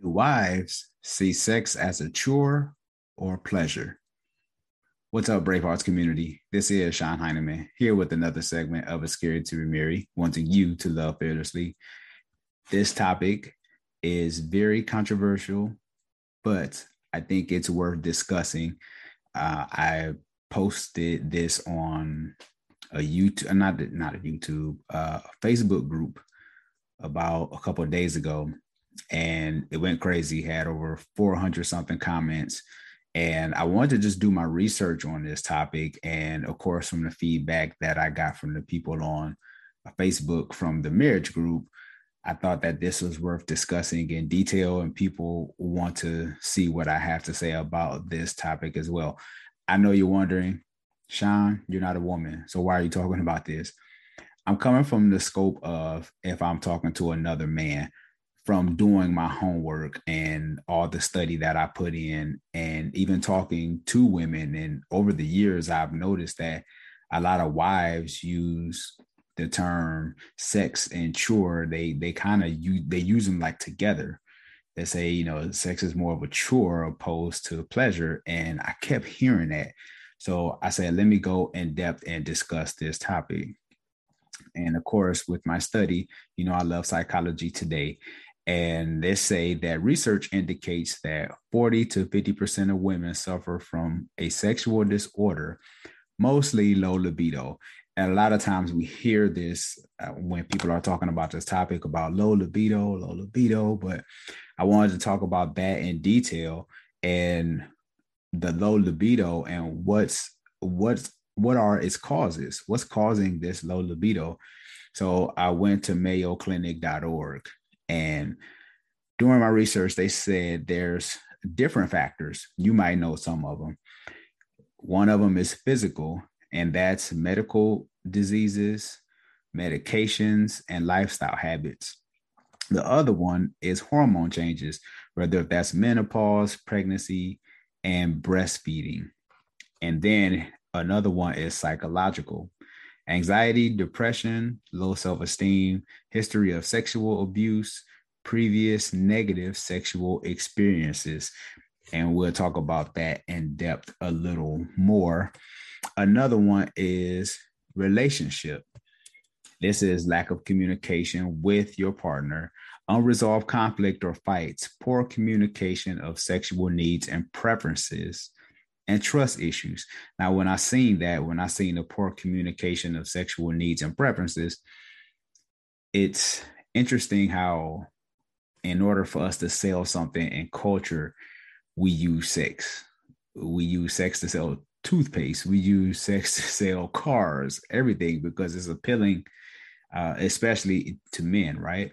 Do wives see sex as a chore or pleasure? What's up, Bravehearts community? This is Sean Heineman here with another segment of A Scared to Remarry, wanting you to love fearlessly. This topic is very controversial, but I think it's worth discussing. Uh, I posted this on a YouTube, not not a YouTube, uh, Facebook group about a couple days ago, and it went crazy. Had over 400 something comments. And I wanted to just do my research on this topic. And of course, from the feedback that I got from the people on Facebook from the marriage group, I thought that this was worth discussing in detail, and people want to see what I have to say about this topic as well. I know you're wondering, Sean, you're not a woman. So why are you talking about this? I'm coming from the scope of if I'm talking to another man from doing my homework and all the study that I put in, and even talking to women. And over the years, I've noticed that a lot of wives use the term sex and chore. They they kind of use they use them like together. They say you know sex is more of a chore opposed to pleasure, and I kept hearing that. So I said, let me go in depth and discuss this topic. And of course, with my study, you know, I love psychology today. And they say that research indicates that 40 to 50% of women suffer from a sexual disorder, mostly low libido. And a lot of times we hear this uh, when people are talking about this topic about low libido, low libido. But I wanted to talk about that in detail and the low libido and what's what's what are its causes? What's causing this low libido? So I went to mayoclinic.org and during my research, they said there's different factors. You might know some of them. One of them is physical, and that's medical diseases, medications, and lifestyle habits. The other one is hormone changes, whether that's menopause, pregnancy, and breastfeeding. And then another one is psychological anxiety, depression, low self esteem, history of sexual abuse, previous negative sexual experiences. And we'll talk about that in depth a little more. Another one is relationship. This is lack of communication with your partner, unresolved conflict or fights, poor communication of sexual needs and preferences, and trust issues. Now, when I seen that, when I seen the poor communication of sexual needs and preferences, it's interesting how, in order for us to sell something in culture, we use sex. We use sex to sell toothpaste. We use sex to sell cars, everything because it's appealing, uh, especially to men, right?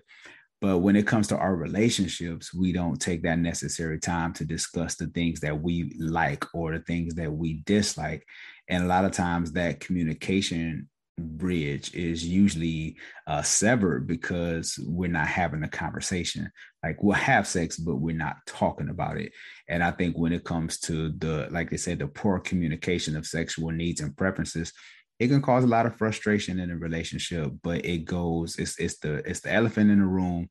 But when it comes to our relationships, we don't take that necessary time to discuss the things that we like or the things that we dislike. And a lot of times that communication bridge is usually uh, severed because we're not having a conversation. Like we'll have sex, but we're not talking about it. And I think when it comes to the, like they said, the poor communication of sexual needs and preferences, it can cause a lot of frustration in a relationship but it goes it's it's the it's the elephant in the room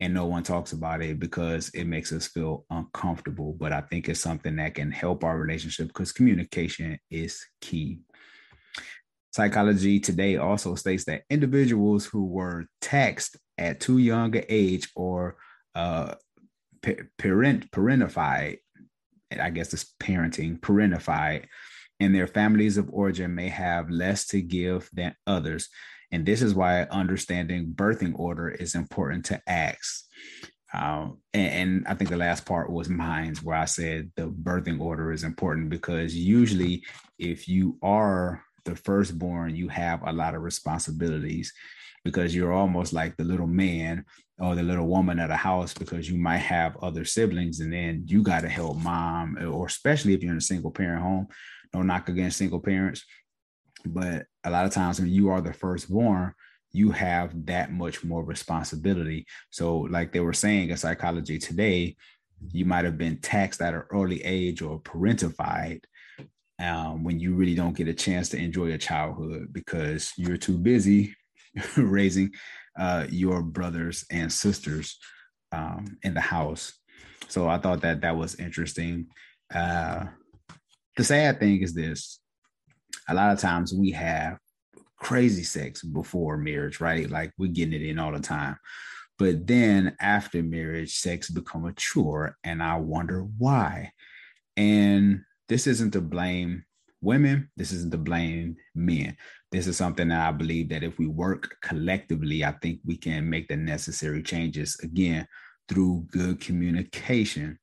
and no one talks about it because it makes us feel uncomfortable. But i think it's something that can help our relationship because communication is key. Psychology today also states that individuals who were taxed at too young an age or uh parent parentified i guess it's parenting parentified and their families of origin may have less to give than others. And this is why understanding birthing order is important to ask. Um, and, and, I think the last part was mine's where I said the birthing order is important because usually, if you are the firstborn, you have a lot of responsibilities because you're almost like the little man or the little woman at a house because you might have other siblings and then you got to help mom or especially if you're in a single parent home no knock against single parents. But a lot of times when you are the firstborn, you have that much more responsibility. So, like they were saying in psychology today, you might have been taxed at an early age or parentified um, when you really don't get a chance to enjoy your childhood because you're too busy raising uh, your brothers and sisters um, in the house. So I thought that that was interesting. Uh, the sad thing is this: a lot of times we have crazy sex before marriage, right? Like we're getting it in all the time. But then after marriage, sex become a chore, and I wonder why. And this isn't to blame women. This isn't to blame men. This is something that I believe that if we work collectively, I think we can make the necessary changes again through good communication.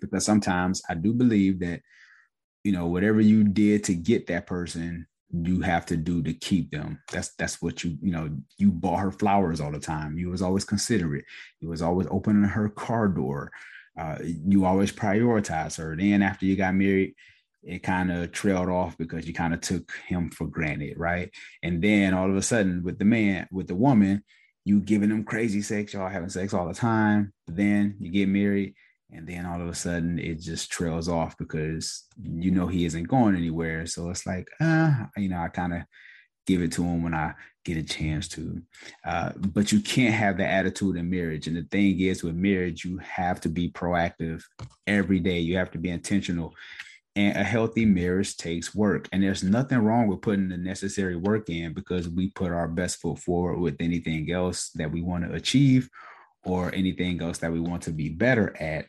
Because sometimes I do believe that, you know, whatever you did to get that person, you have to do to keep them. That's that's what you, you know, you bought her flowers all the time. You was always considerate. You was always opening her car door. Uh, you always prioritize her. Then after you got married, it kind of trailed off because you kind of took him for granted, right? And then all of a sudden, with the man, with the woman, you giving them crazy sex, y'all having sex all the time. But then you get married, and then all of a sudden it just trails off because you know he isn't going anywhere. So it's like, uh, you know, I kind of give it to him when I get a chance to. Uh, but you can't have the attitude in marriage. And the thing is, with marriage, you have to be proactive every day. You have to be intentional and a healthy marriage takes work. And there's nothing wrong with putting the necessary work in because we put our best foot forward with anything else that we want to achieve or anything else that we want to be better at.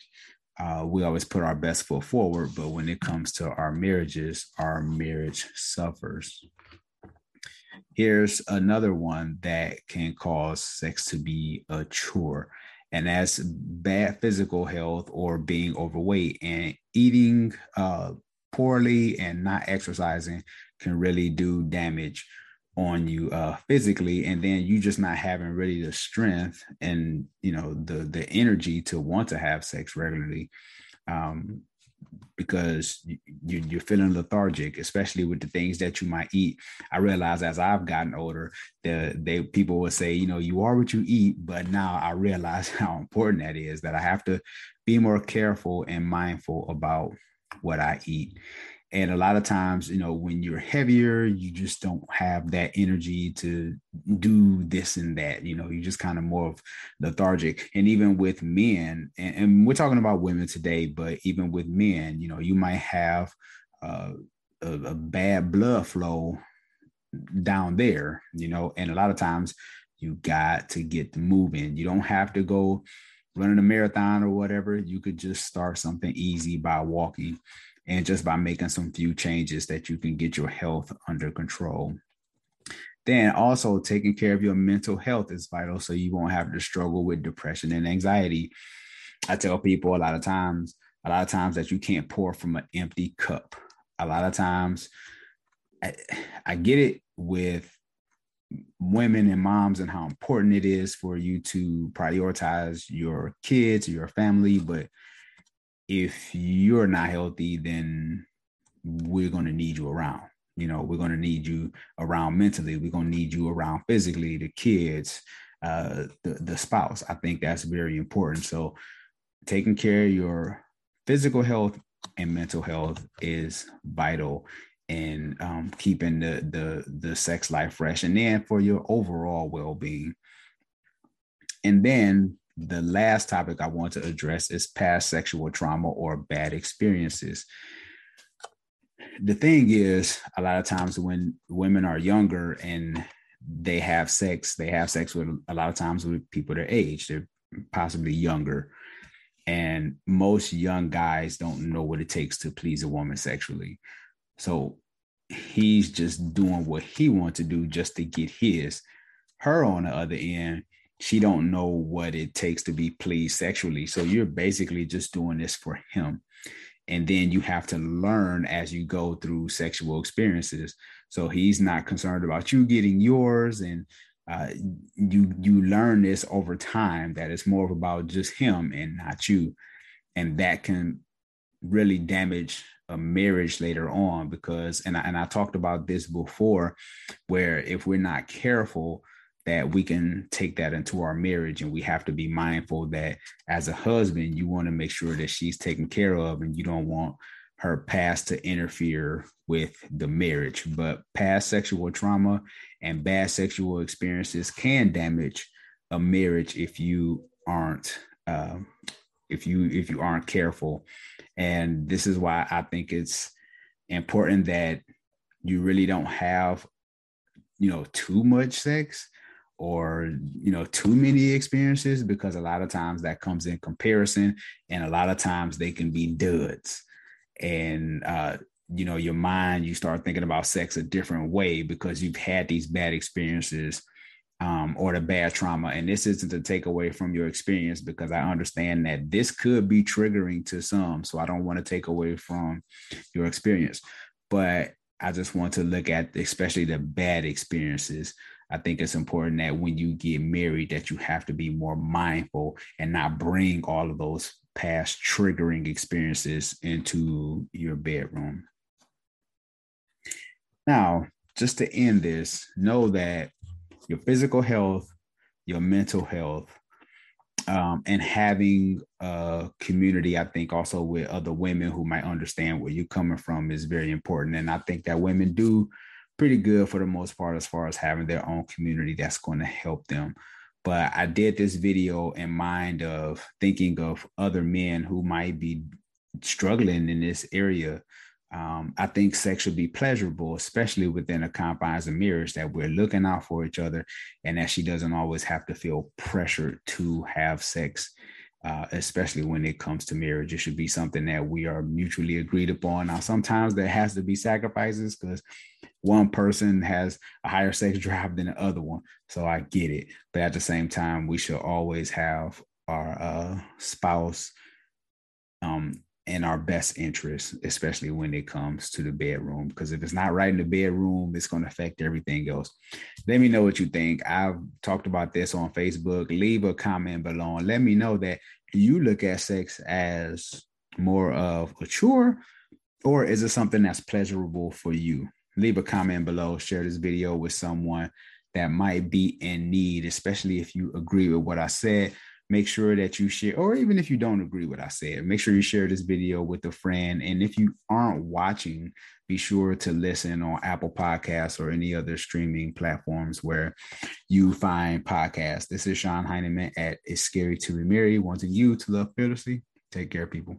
Uh, we always put our best foot forward. But when it comes to our marriages, our marriage suffers. Here's another one that can cause sex to be a chore and that's bad physical health or being overweight and eating uh, poorly and not exercising can really do damage on you uh, physically and then you just not having really the strength and you know the the energy to want to have sex regularly um, because you, you're feeling lethargic, especially with the things that you might eat. I realize as I've gotten older, the they people will say, you know, you are what you eat, but now I realize how important that is. That I have to be more careful and mindful about what I eat. And a lot of times, you know, when you're heavier, you just don't have that energy to do this and that. You know, you just kind of more of lethargic. And even with men, and, and, we're talking about women today, but even with men, you know, you might have uh, a, a bad blood flow down there, you know, and a lot of times you got to get moving. You don't have to go running a marathon or whatever. You could just start something easy by walking and just by making some few changes that you can get your health under control. Then also taking care of your mental health is vital so you won't have to struggle with depression and anxiety. I tell people a lot of times, a lot of times that you can't pour from an empty cup. A lot of times I, I get it with women and moms and how important it is for you to prioritize your kids, your family, but if you're not healthy, then we're going to need you around. You know, we're going to need you around mentally. We're going to need you around physically, the kids, uh, the, the spouse. I think that's very important. So, taking care of your physical health and mental health is vital in um, keeping the, the the sex life fresh, and then for your overall well being. And then the last topic I want to address is past sexual trauma or bad experiences. The thing is, a lot of times when women are younger and they have sex, they have sex with a lot of times with people their age, they're possibly younger. And most young guys don't know what it takes to please a woman sexually. So he's just doing what he wants to do just to get his. Her on the other end, she don't know what it takes to be pleased sexually. So you're basically just doing this for him. And then you have to learn as you go through sexual experiences. So he's not concerned about you getting yours. And uh, you you learn this over time that it's more about just him and not you. And that can really damage a marriage later on because and I, and I talked about this before where if we're not careful that we can take that into our marriage and we have to be mindful that as a husband you want to make sure that she's taken care of and you don't want her past to interfere with the marriage but past sexual trauma and bad sexual experiences can damage a marriage if you aren't uh, if you if you aren't careful. And this is why I think it's important that you really don't have you know too much sex or you know too many experiences because a lot of times that comes in comparison and a lot of times they can be duds. And uh you know your mind you start thinking about sex a different way because you've had these bad experiences um, or the bad trauma. And this isn't to take away from your experience because i understand that this could be triggering to some. So i don't want to take away from your experience. But i just want to look at especially the bad experiences I think it's important that when you get married that you have to be more mindful and not bring all of those past triggering experiences into your bedroom. Now, just to end this, know that your physical health, your mental health, um, and having a community, I think also with other women who might understand where you're coming from is very important. And I think that women do pretty good for the most part as far as having their own community that's going to help them. But I did this video in mind of thinking of other men who might be struggling in this area. Um, I think sex should be pleasurable, especially within the confines of marriage, that we're looking out for each other and that she doesn't always have to feel pressured to have sex uh, especially when it comes to marriage. It should be something that we are mutually agreed upon. Now, sometimes there has to be sacrifices because one person has a higher sex drive than the other one. So I get it. But at the same time, we should always have our uh, spouse um, in our best interest, especially when it comes to the bedroom. Because if it's not right in the bedroom, it's going to affect everything else. Let me know what you think. I've talked about this on Facebook. Leave a comment below and let me know that you look at sex as more of a chore or is it something that's pleasurable for you? Leave a comment below, share this video with someone that might be in need, especially if you agree with what I said make sure that you share, or even if you don't agree with what I said, make sure you share this video with a friend. And if you aren't watching, be sure to listen on Apple Podcasts or any other streaming platforms where you find podcasts. This is Sean Heineman at It's Scary to Be Married, wanting you to love fearlessly. Take care, people.